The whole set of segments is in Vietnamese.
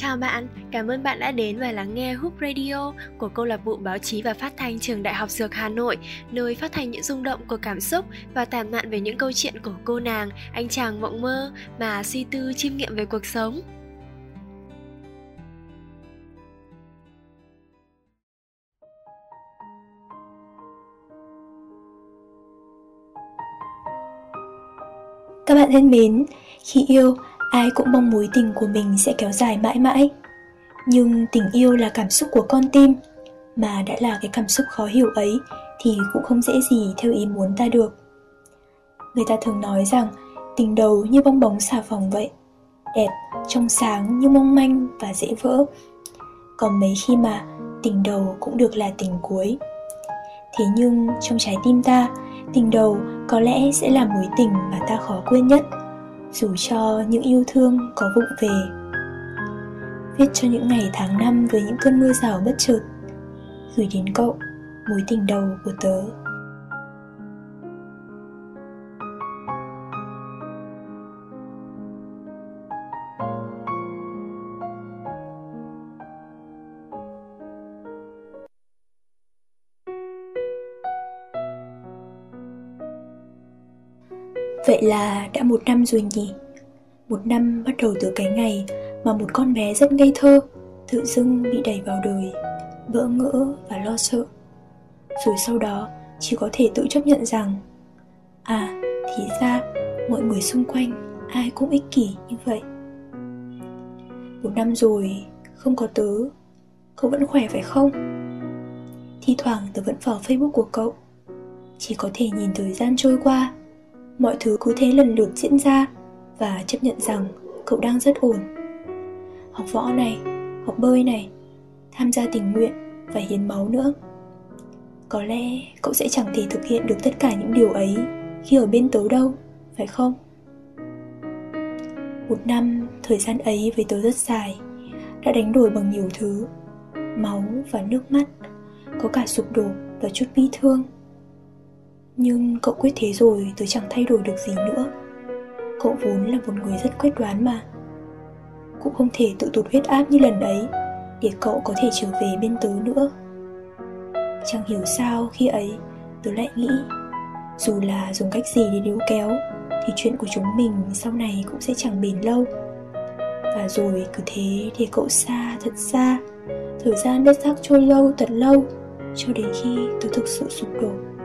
Chào bạn, cảm ơn bạn đã đến và lắng nghe Hoop Radio của câu lạc bộ báo chí và phát thanh trường Đại học Dược Hà Nội, nơi phát thanh những rung động của cảm xúc và tản mạn về những câu chuyện của cô nàng, anh chàng mộng mơ mà suy tư chiêm nghiệm về cuộc sống. Các bạn thân mến, khi yêu, ai cũng mong mối tình của mình sẽ kéo dài mãi mãi. Nhưng tình yêu là cảm xúc của con tim, mà đã là cái cảm xúc khó hiểu ấy thì cũng không dễ gì theo ý muốn ta được. Người ta thường nói rằng tình đầu như bong bóng xà phòng vậy, đẹp, trong sáng nhưng mong manh và dễ vỡ. Còn mấy khi mà tình đầu cũng được là tình cuối. Thế nhưng trong trái tim ta, tình đầu có lẽ sẽ là mối tình mà ta khó quên nhất dù cho những yêu thương có vụng về. Viết cho những ngày tháng năm với những cơn mưa rào bất chợt. Gửi đến cậu mối tình đầu của tớ. Vậy là đã một năm rồi nhỉ? Một năm bắt đầu từ cái ngày Mà một con bé rất ngây thơ, Tự dưng bị đẩy vào đời, Bỡ ngỡ và lo sợ. Rồi sau đó, chỉ có thể tự chấp nhận rằng À thì ra mọi người xung quanh Ai cũng ích kỷ như vậy. Một năm rồi, Không có tớ, Cậu vẫn khỏe phải không? Thi thoảng tớ vẫn vào facebook của cậu. Chỉ có thể nhìn thời gian trôi qua mọi thứ cứ thế lần lượt diễn ra và chấp nhận rằng cậu đang rất ổn. Học võ này, học bơi này, tham gia tình nguyện và hiến máu nữa. Có lẽ cậu sẽ chẳng thể thực hiện được tất cả những điều ấy khi ở bên tớ đâu, phải không? Một năm thời gian ấy với tớ rất dài, đã đánh đổi bằng nhiều thứ, máu và nước mắt, có cả sụp đổ và chút bi thương nhưng cậu quyết thế rồi, tớ chẳng thay đổi được gì nữa. Cậu vốn là một người rất quyết đoán mà. Cũng không thể tự tụt huyết áp như lần ấy Để cậu có thể trở về bên tớ nữa. Chẳng hiểu sao khi ấy, tớ lại nghĩ, Dù là dùng cách gì để níu kéo, Thì chuyện của chúng mình sau này cũng sẽ chẳng bền lâu. Và rồi cứ thế để cậu xa, thật xa, Thời gian bất giác trôi lâu, thật lâu, Cho đến khi tớ thực sự sụp đổ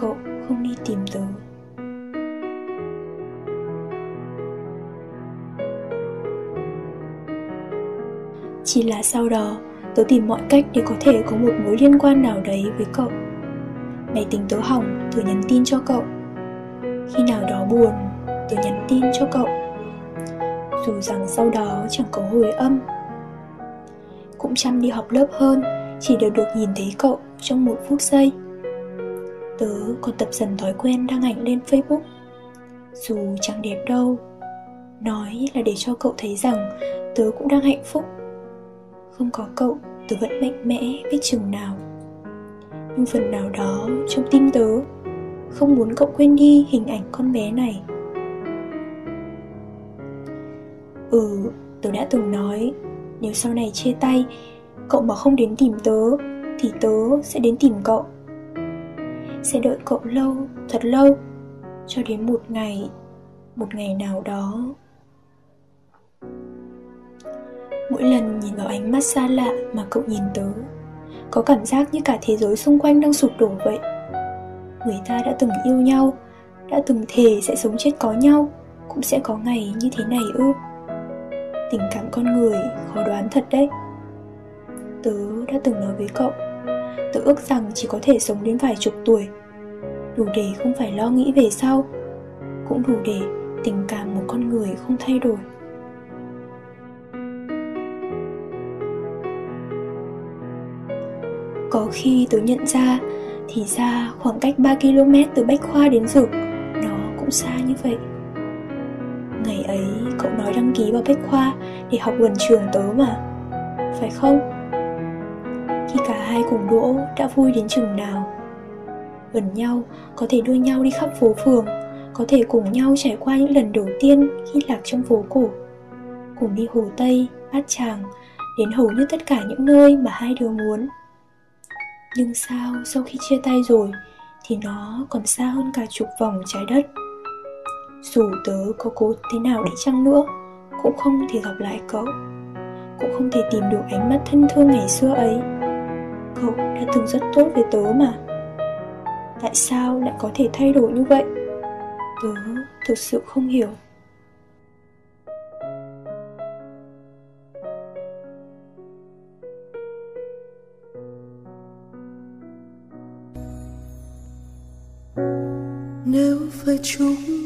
cậu không đi tìm tớ. Chỉ là sau đó, tớ tìm mọi cách để có thể có một mối liên quan nào đấy với cậu. Máy tính tớ hỏng, tớ nhắn tin cho cậu. Khi nào đó buồn, tớ nhắn tin cho cậu. Dù rằng sau đó chẳng có hồi âm. Cũng chăm đi học lớp hơn, chỉ để được nhìn thấy cậu trong một phút giây. Tớ còn tập dần thói quen đăng ảnh lên Facebook. Dù chẳng đẹp đâu Nói là để cho cậu thấy rằng Tớ cũng đang hạnh phúc. Không có cậu Tớ vẫn mạnh mẽ biết chừng nào. Nhưng phần nào đó trong tim tớ Không muốn cậu quên đi hình ảnh con bé này. Ừ, tớ đã từng nói Nếu sau này chia tay Cậu mà không đến tìm tớ Thì tớ sẽ đến tìm cậu sẽ đợi cậu lâu, thật lâu, cho đến một ngày một ngày nào đó. Mỗi lần nhìn vào ánh mắt xa lạ mà cậu nhìn tớ có cảm giác như cả thế giới xung quanh đang sụp đổ vậy. Người ta đã từng yêu nhau, đã từng thề sẽ sống chết có nhau, cũng sẽ có ngày như thế này ư. Tình cảm con người khó đoán thật đấy. Tớ đã từng nói với cậu Tự ước rằng chỉ có thể sống đến vài chục tuổi. Đủ để không phải lo nghĩ về sau. Cũng đủ để tình cảm một con người không thay đổi. Có khi tôi nhận ra, Thì ra khoảng cách 3 km từ Bách Khoa đến Dược Nó cũng xa như vậy. Ngày ấy, cậu nói đăng ký vào Bách Khoa Để học gần trường tớ mà. Phải không? Hai cùng đỗ đã vui đến chừng nào gần nhau có thể đưa nhau đi khắp phố phường có thể cùng nhau trải qua những lần đầu tiên khi lạc trong phố cổ cùng đi Hồ Tây, Bát Tràng, đến hầu như tất cả những nơi mà hai đứa muốn. Nhưng sao sau khi chia tay rồi thì nó còn xa hơn cả chục vòng trái đất. Dù tớ có cố thế nào đi chăng nữa, cũng không thể gặp lại cậu. Cũng không thể tìm được ánh mắt thân thương ngày xưa ấy. Cậu đã từng rất tốt với tớ mà. Tại sao lại có thể thay đổi như vậy? Tớ thực sự không hiểu. nếu phải chúng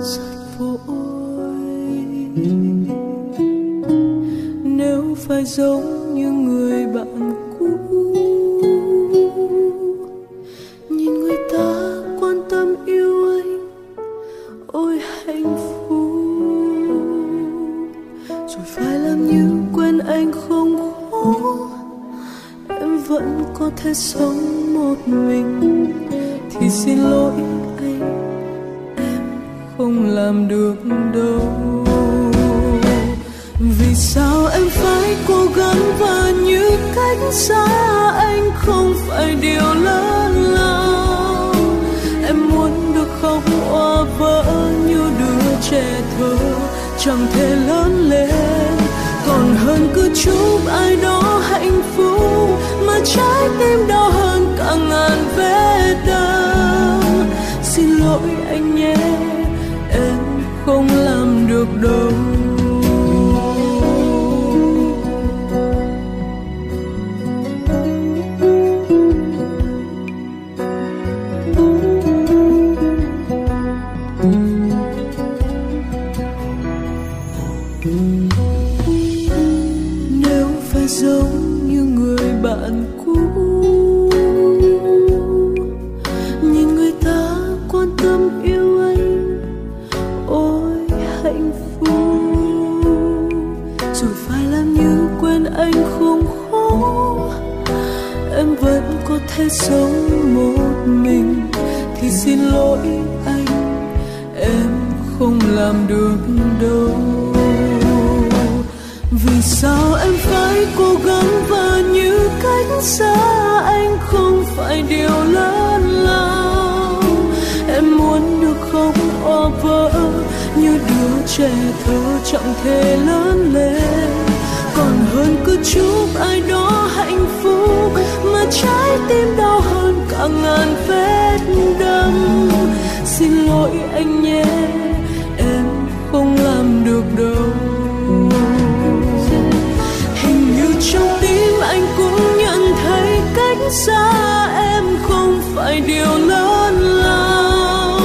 rất vội nếu phải giống chẳng thể lớn lên. Còn hơn cứ chúc ai đó hạnh phúc, mà trái tim đau hơn cả ngàn vết đau. Xin lỗi anh nhé, em không làm được đâu. Giống như người bạn cũ. Nhìn người ta quan tâm yêu anh, ôi hạnh phúc. Rồi phải làm như quên anh không khó em vẫn có thể sống một mình. Thì xin lỗi anh, em không làm được đâu vì sao xa anh không phải điều lớn lao. Em muốn được khóc o vỡ như đứa trẻ thơ chẳng thể lớn lên. Còn hơn cứ chúc ai đó hạnh phúc, mà trái tim đau hơn cả ngàn vết đâm xin lỗi anh nhé, em không làm được đâu. Lại điều lớn lao.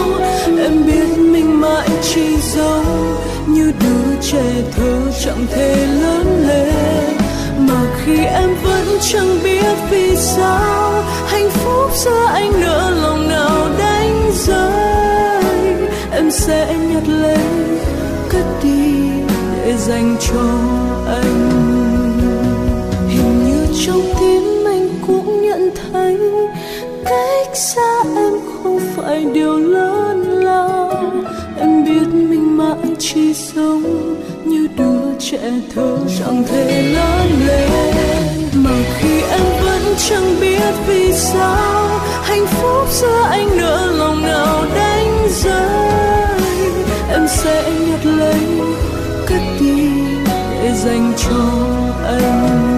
Em biết mình mãi chỉ giống như đứa trẻ thơ chẳng thể lớn lên. Mà khi em vẫn chẳng biết vì sao, hạnh phúc giữa anh nỡ lòng nào đánh rơi. Em sẽ nhặt lấy cất đi để dành cho trẻ thơ chẳng thể lớn lên, mà khi em vẫn chẳng biết vì sao, hạnh phúc giữa anh nỡ lòng nào đánh rơi. Em sẽ nhặt lấy cất đi để dành cho anh.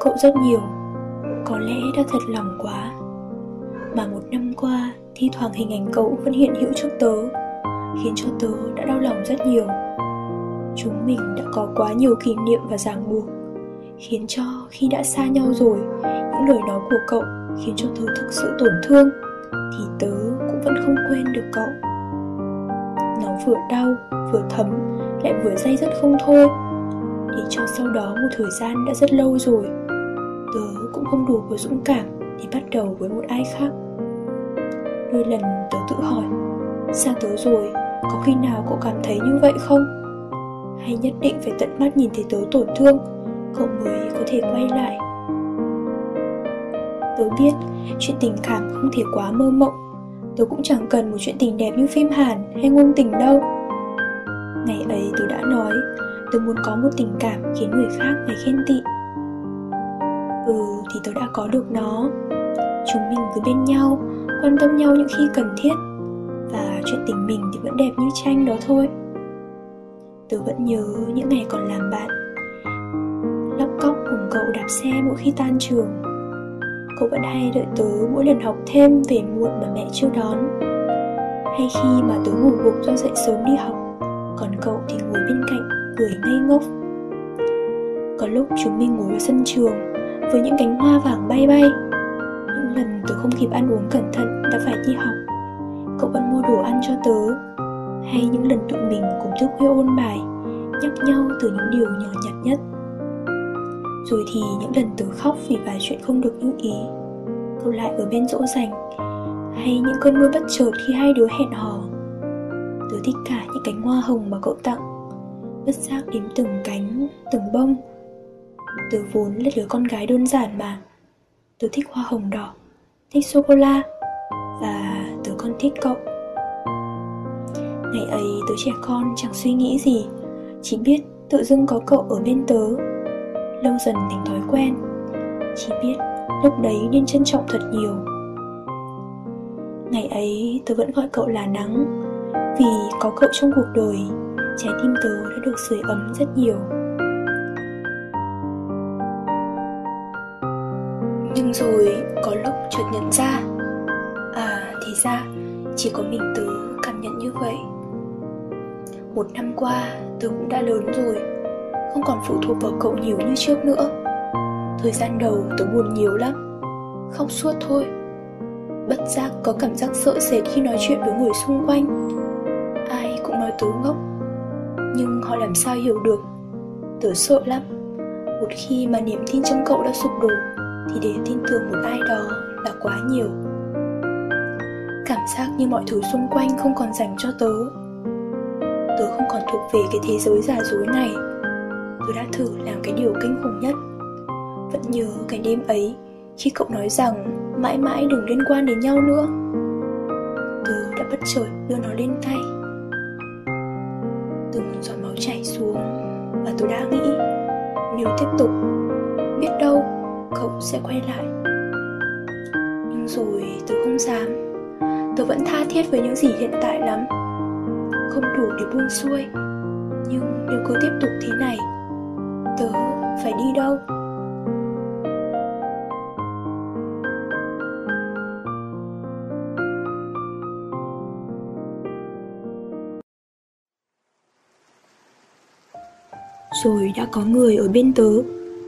Cậu rất nhiều. Có lẽ đã thật lòng quá. Mà một năm qua Thi thoảng hình ảnh cậu vẫn hiện hữu trước tớ Khiến cho tớ đã đau lòng rất nhiều. Chúng mình đã có quá nhiều kỷ niệm và ràng buộc Khiến cho khi đã xa nhau rồi Những lời nói của cậu khiến cho tớ thực sự tổn thương Thì tớ cũng vẫn không quên được cậu. Nó vừa đau, vừa thấm, lại vừa dây dứt không thôi. Để cho sau đó một thời gian đã rất lâu rồi Tớ cũng không đủ với dũng cảm để bắt đầu với một ai khác. Đôi lần tớ tự hỏi Xa tớ rồi, có khi nào cậu cảm thấy như vậy không? Hay nhất định phải tận mắt nhìn thấy tớ tổn thương Cậu mới có thể quay lại. Tớ biết chuyện tình cảm không thể quá mơ mộng. Tớ cũng chẳng cần một chuyện tình đẹp như phim Hàn hay ngôn tình đâu. Ngày ấy tớ đã nói Tớ muốn có một tình cảm khiến người khác phải khen tị. Ừ thì tớ đã có được nó. Chúng mình cứ bên nhau, Quan tâm nhau những khi cần thiết. Và chuyện tình mình thì vẫn đẹp như tranh đó thôi. Tớ vẫn nhớ những ngày còn làm bạn. Lóc cóc cùng cậu đạp xe mỗi khi tan trường. Cậu vẫn hay đợi tớ mỗi lần học thêm về muộn mà mẹ chưa đón. Hay khi mà tớ ngủ gục do dậy sớm đi học, Còn cậu thì ngồi bên cạnh cười ngây ngốc. Có lúc chúng mình ngồi ở sân trường với những cánh hoa vàng bay bay. Những lần tớ không kịp ăn uống cẩn thận đã phải đi học. Cậu vẫn mua đồ ăn cho tớ. Hay những lần tụi mình cùng thức khuya ôn bài Nhắc nhau từ những điều nhỏ nhặt nhất. Rồi thì những lần tớ khóc vì vài chuyện không được như ý Cậu lại ở bên dỗ dành. Hay những cơn mưa bất chợt khi hai đứa hẹn hò. Tớ thích cả những cánh hoa hồng mà cậu tặng. Bất giác đếm từng cánh, từng bông. Tớ vốn là đứa con gái đơn giản mà. Tớ thích hoa hồng đỏ, Thích sô-cô-la Và tớ còn thích cậu. Ngày ấy tớ trẻ con chẳng suy nghĩ gì, Chỉ biết tự dưng có cậu ở bên tớ. Lâu dần thành thói quen, chỉ biết lúc đấy nên trân trọng thật nhiều. Ngày ấy tớ vẫn gọi cậu là nắng, vì có cậu trong cuộc đời, trái tim tớ đã được sưởi ấm rất nhiều. Nhưng rồi có lúc chợt nhận ra. À thì ra, chỉ có mình tớ cảm nhận như vậy. Một năm qua, tớ cũng đã lớn rồi, không còn phụ thuộc vào cậu nhiều như trước nữa. Thời gian đầu tớ buồn nhiều lắm, khóc suốt thôi. Bất giác có cảm giác sợ sệt khi nói chuyện với người xung quanh. Ai cũng nói tớ ngốc, nhưng họ làm sao hiểu được? Tớ sợ lắm. Một khi mà niềm tin trong cậu đã sụp đổ thì để tin tưởng một ai đó là quá nhiều. Cảm giác như mọi thứ xung quanh không còn dành cho tớ. Tớ không còn thuộc về cái thế giới giả dối này. Tớ đã thử làm cái điều kinh khủng nhất. Vẫn nhớ cái đêm ấy Khi cậu nói rằng Mãi mãi đừng liên quan đến nhau nữa. Tớ đã bất chợt đưa nó lên tay. Từng giọt máu chảy xuống Và tôi đã nghĩ, Nếu tiếp tục, Biết đâu cậu sẽ quay lại. Nhưng rồi tớ không dám. Tớ vẫn tha thiết với những gì hiện tại lắm. Không đủ để buông xuôi. Nhưng nếu cứ tiếp tục thế này, tớ phải đi đâu? Rồi đã có người ở bên tớ.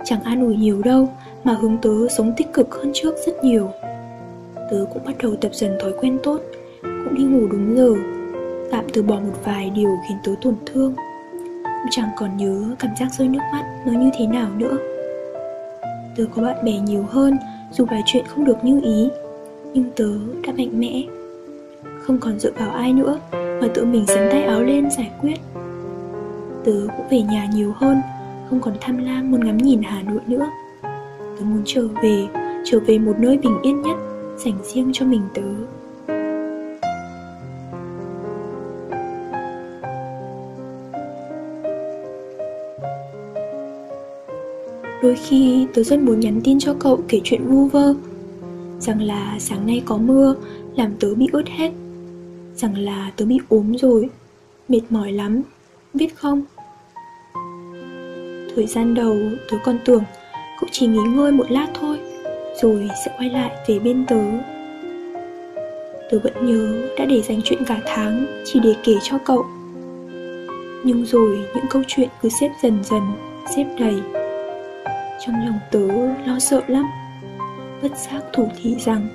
Chẳng an ủi nhiều đâu mà hướng tớ sống tích cực hơn trước rất nhiều. Tớ cũng bắt đầu tập dần thói quen tốt, cũng đi ngủ đúng giờ. Tạm từ bỏ một vài điều khiến tớ tổn thương. Cũng chẳng còn nhớ cảm giác rơi nước mắt nó như thế nào nữa. Tớ có bạn bè nhiều hơn, dù vài chuyện không được như ý, nhưng tớ đã mạnh mẽ. Không còn dựa vào ai nữa, mà tự mình xắn tay áo lên giải quyết. Tớ cũng về nhà nhiều hơn, không còn tham lam muốn ngắm nhìn hà nội nữa tớ muốn trở về trở về một nơi bình yên nhất, dành riêng cho mình tớ. Đôi khi tớ rất muốn nhắn tin cho cậu kể chuyện vu vơ, Rằng là sáng nay có mưa, Làm tớ bị ướt hết, Rằng là tớ bị ốm rồi, Mệt mỏi lắm, Biết không? Thời gian đầu tớ còn tưởng cậu chỉ nghỉ ngơi một lát thôi, rồi sẽ quay lại về bên tớ. Tớ vẫn nhớ đã để dành chuyện cả tháng chỉ để kể cho cậu. Nhưng rồi những câu chuyện cứ xếp dần dần, xếp đầy. Trong lòng tớ lo sợ lắm, bất giác thủ thị rằng,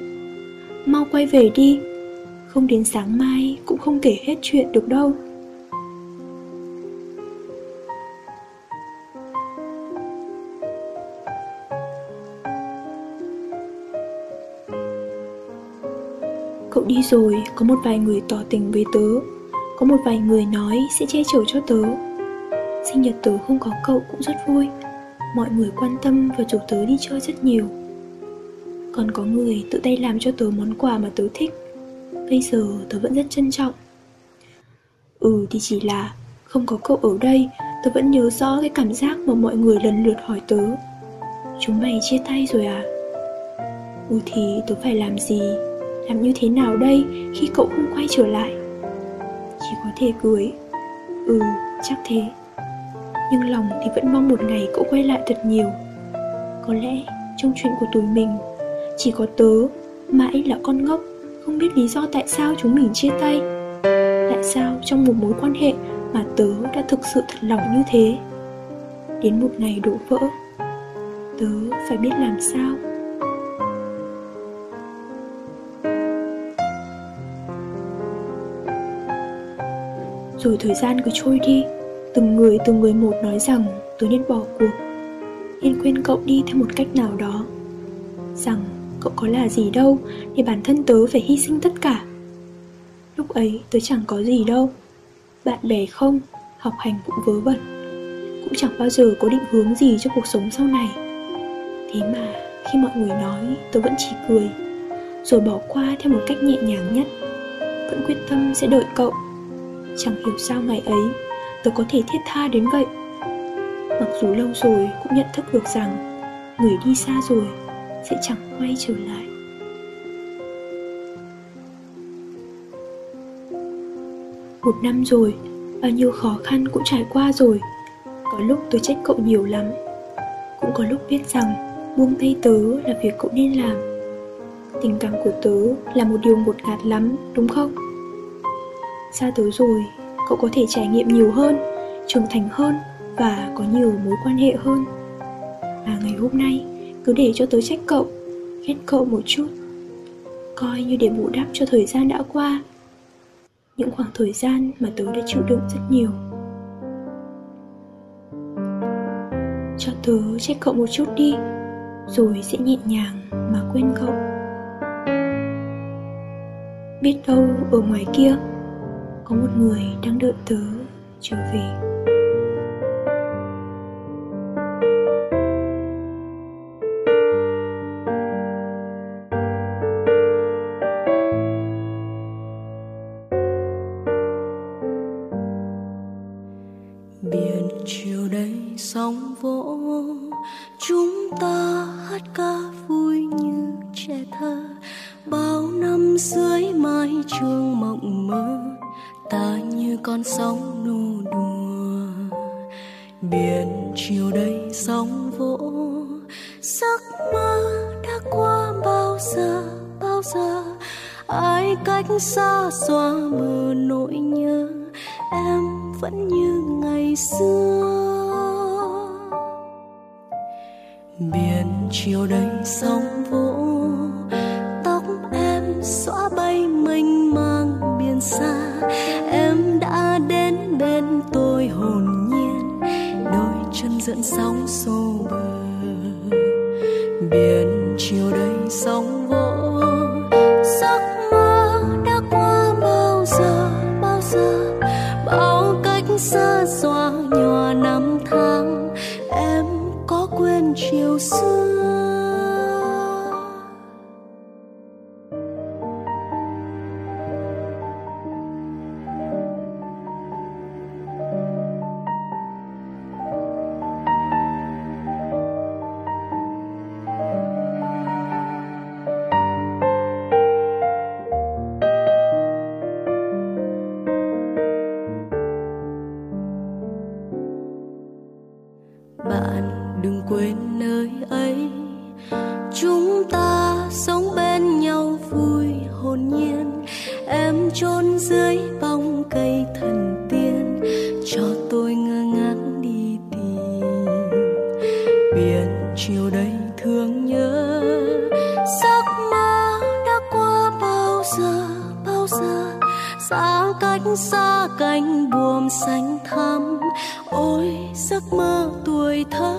mau quay về đi, không đến sáng mai cũng không kể hết chuyện được đâu. Cậu đi rồi, có một vài người tỏ tình với tớ. Có một vài người nói sẽ che chở cho tớ. Sinh nhật tớ không có cậu cũng rất vui. Mọi người quan tâm và rủ tớ đi chơi rất nhiều. Còn có người tự tay làm cho tớ món quà mà tớ thích. Bây giờ tớ vẫn rất trân trọng. Ừ thì chỉ là không có cậu ở đây, tớ vẫn nhớ rõ cái cảm giác mà mọi người lần lượt hỏi tớ. Chúng mày chia tay rồi à? Ừ thì tớ phải làm gì? Làm như thế nào đây khi cậu không quay trở lại? Chỉ có thể cười. Ừ chắc thế. Nhưng lòng thì vẫn mong một ngày cậu quay lại thật nhiều. Có lẽ trong chuyện của tụi mình, chỉ có tớ mãi là con ngốc, không biết lý do tại sao chúng mình chia tay. Tại sao trong một mối quan hệ mà tớ đã thực sự thật lòng như thế? Đến một ngày đổ vỡ, tớ phải biết làm sao rồi thời gian cứ trôi đi. Từng người từng người một nói rằng, tôi nên bỏ cuộc. Nên quên cậu đi theo một cách nào đó. Rằng, cậu có là gì đâu, để bản thân tớ phải hy sinh tất cả. Lúc ấy, tớ chẳng có gì đâu. Bạn bè không, học hành cũng vớ vẩn. Cũng chẳng bao giờ có định hướng gì cho cuộc sống sau này. Thế mà, khi mọi người nói, tớ vẫn chỉ cười. Rồi bỏ qua theo một cách nhẹ nhàng nhất. Vẫn quyết tâm sẽ đợi cậu chẳng hiểu sao ngày ấy, tôi có thể thiết tha đến vậy. Mặc dù lâu rồi cũng nhận thức được rằng người đi xa rồi sẽ chẳng quay trở lại. Một năm rồi, bao nhiêu khó khăn cũng trải qua rồi. Có lúc tôi trách cậu nhiều lắm. Cũng có lúc biết rằng buông tay tớ là việc cậu nên làm. Tình cảm của tớ là một điều ngột ngạt lắm, đúng không? Xa tới rồi, cậu có thể trải nghiệm nhiều hơn, trưởng thành hơn và có nhiều mối quan hệ hơn. Và ngày hôm nay, cứ để cho tớ trách cậu, ghét cậu một chút. Coi như để bù đắp cho thời gian đã qua. Những khoảng thời gian mà tớ đã chịu đựng rất nhiều. Cho tớ trách cậu một chút đi, rồi sẽ nhẹ nhàng mà quên cậu. Biết đâu ở ngoài kia có một người đang đợi tớ trở về. Mãi cách xa xóa mờ nỗi nhớ, em vẫn như ngày xưa. Biển chiều đầy sóng vỗ tóc em xóa bay mênh mang biển xa. Em đã đến bên tôi hồn nhiên, đôi chân dẫn sóng xô bờ. Xa xa cánh buồm xanh thắm. Ôi, giấc mơ tuổi thơ,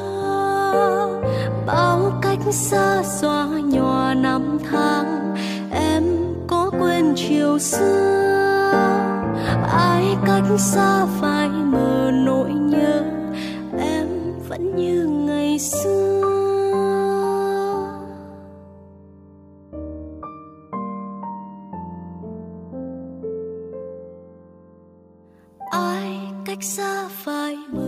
bao cách xa xóa nhòa năm tháng. Em có quên chiều xưa, ai cách xa phải mờ nỗi nhớ. Em vẫn như ngày xưa. Cách xa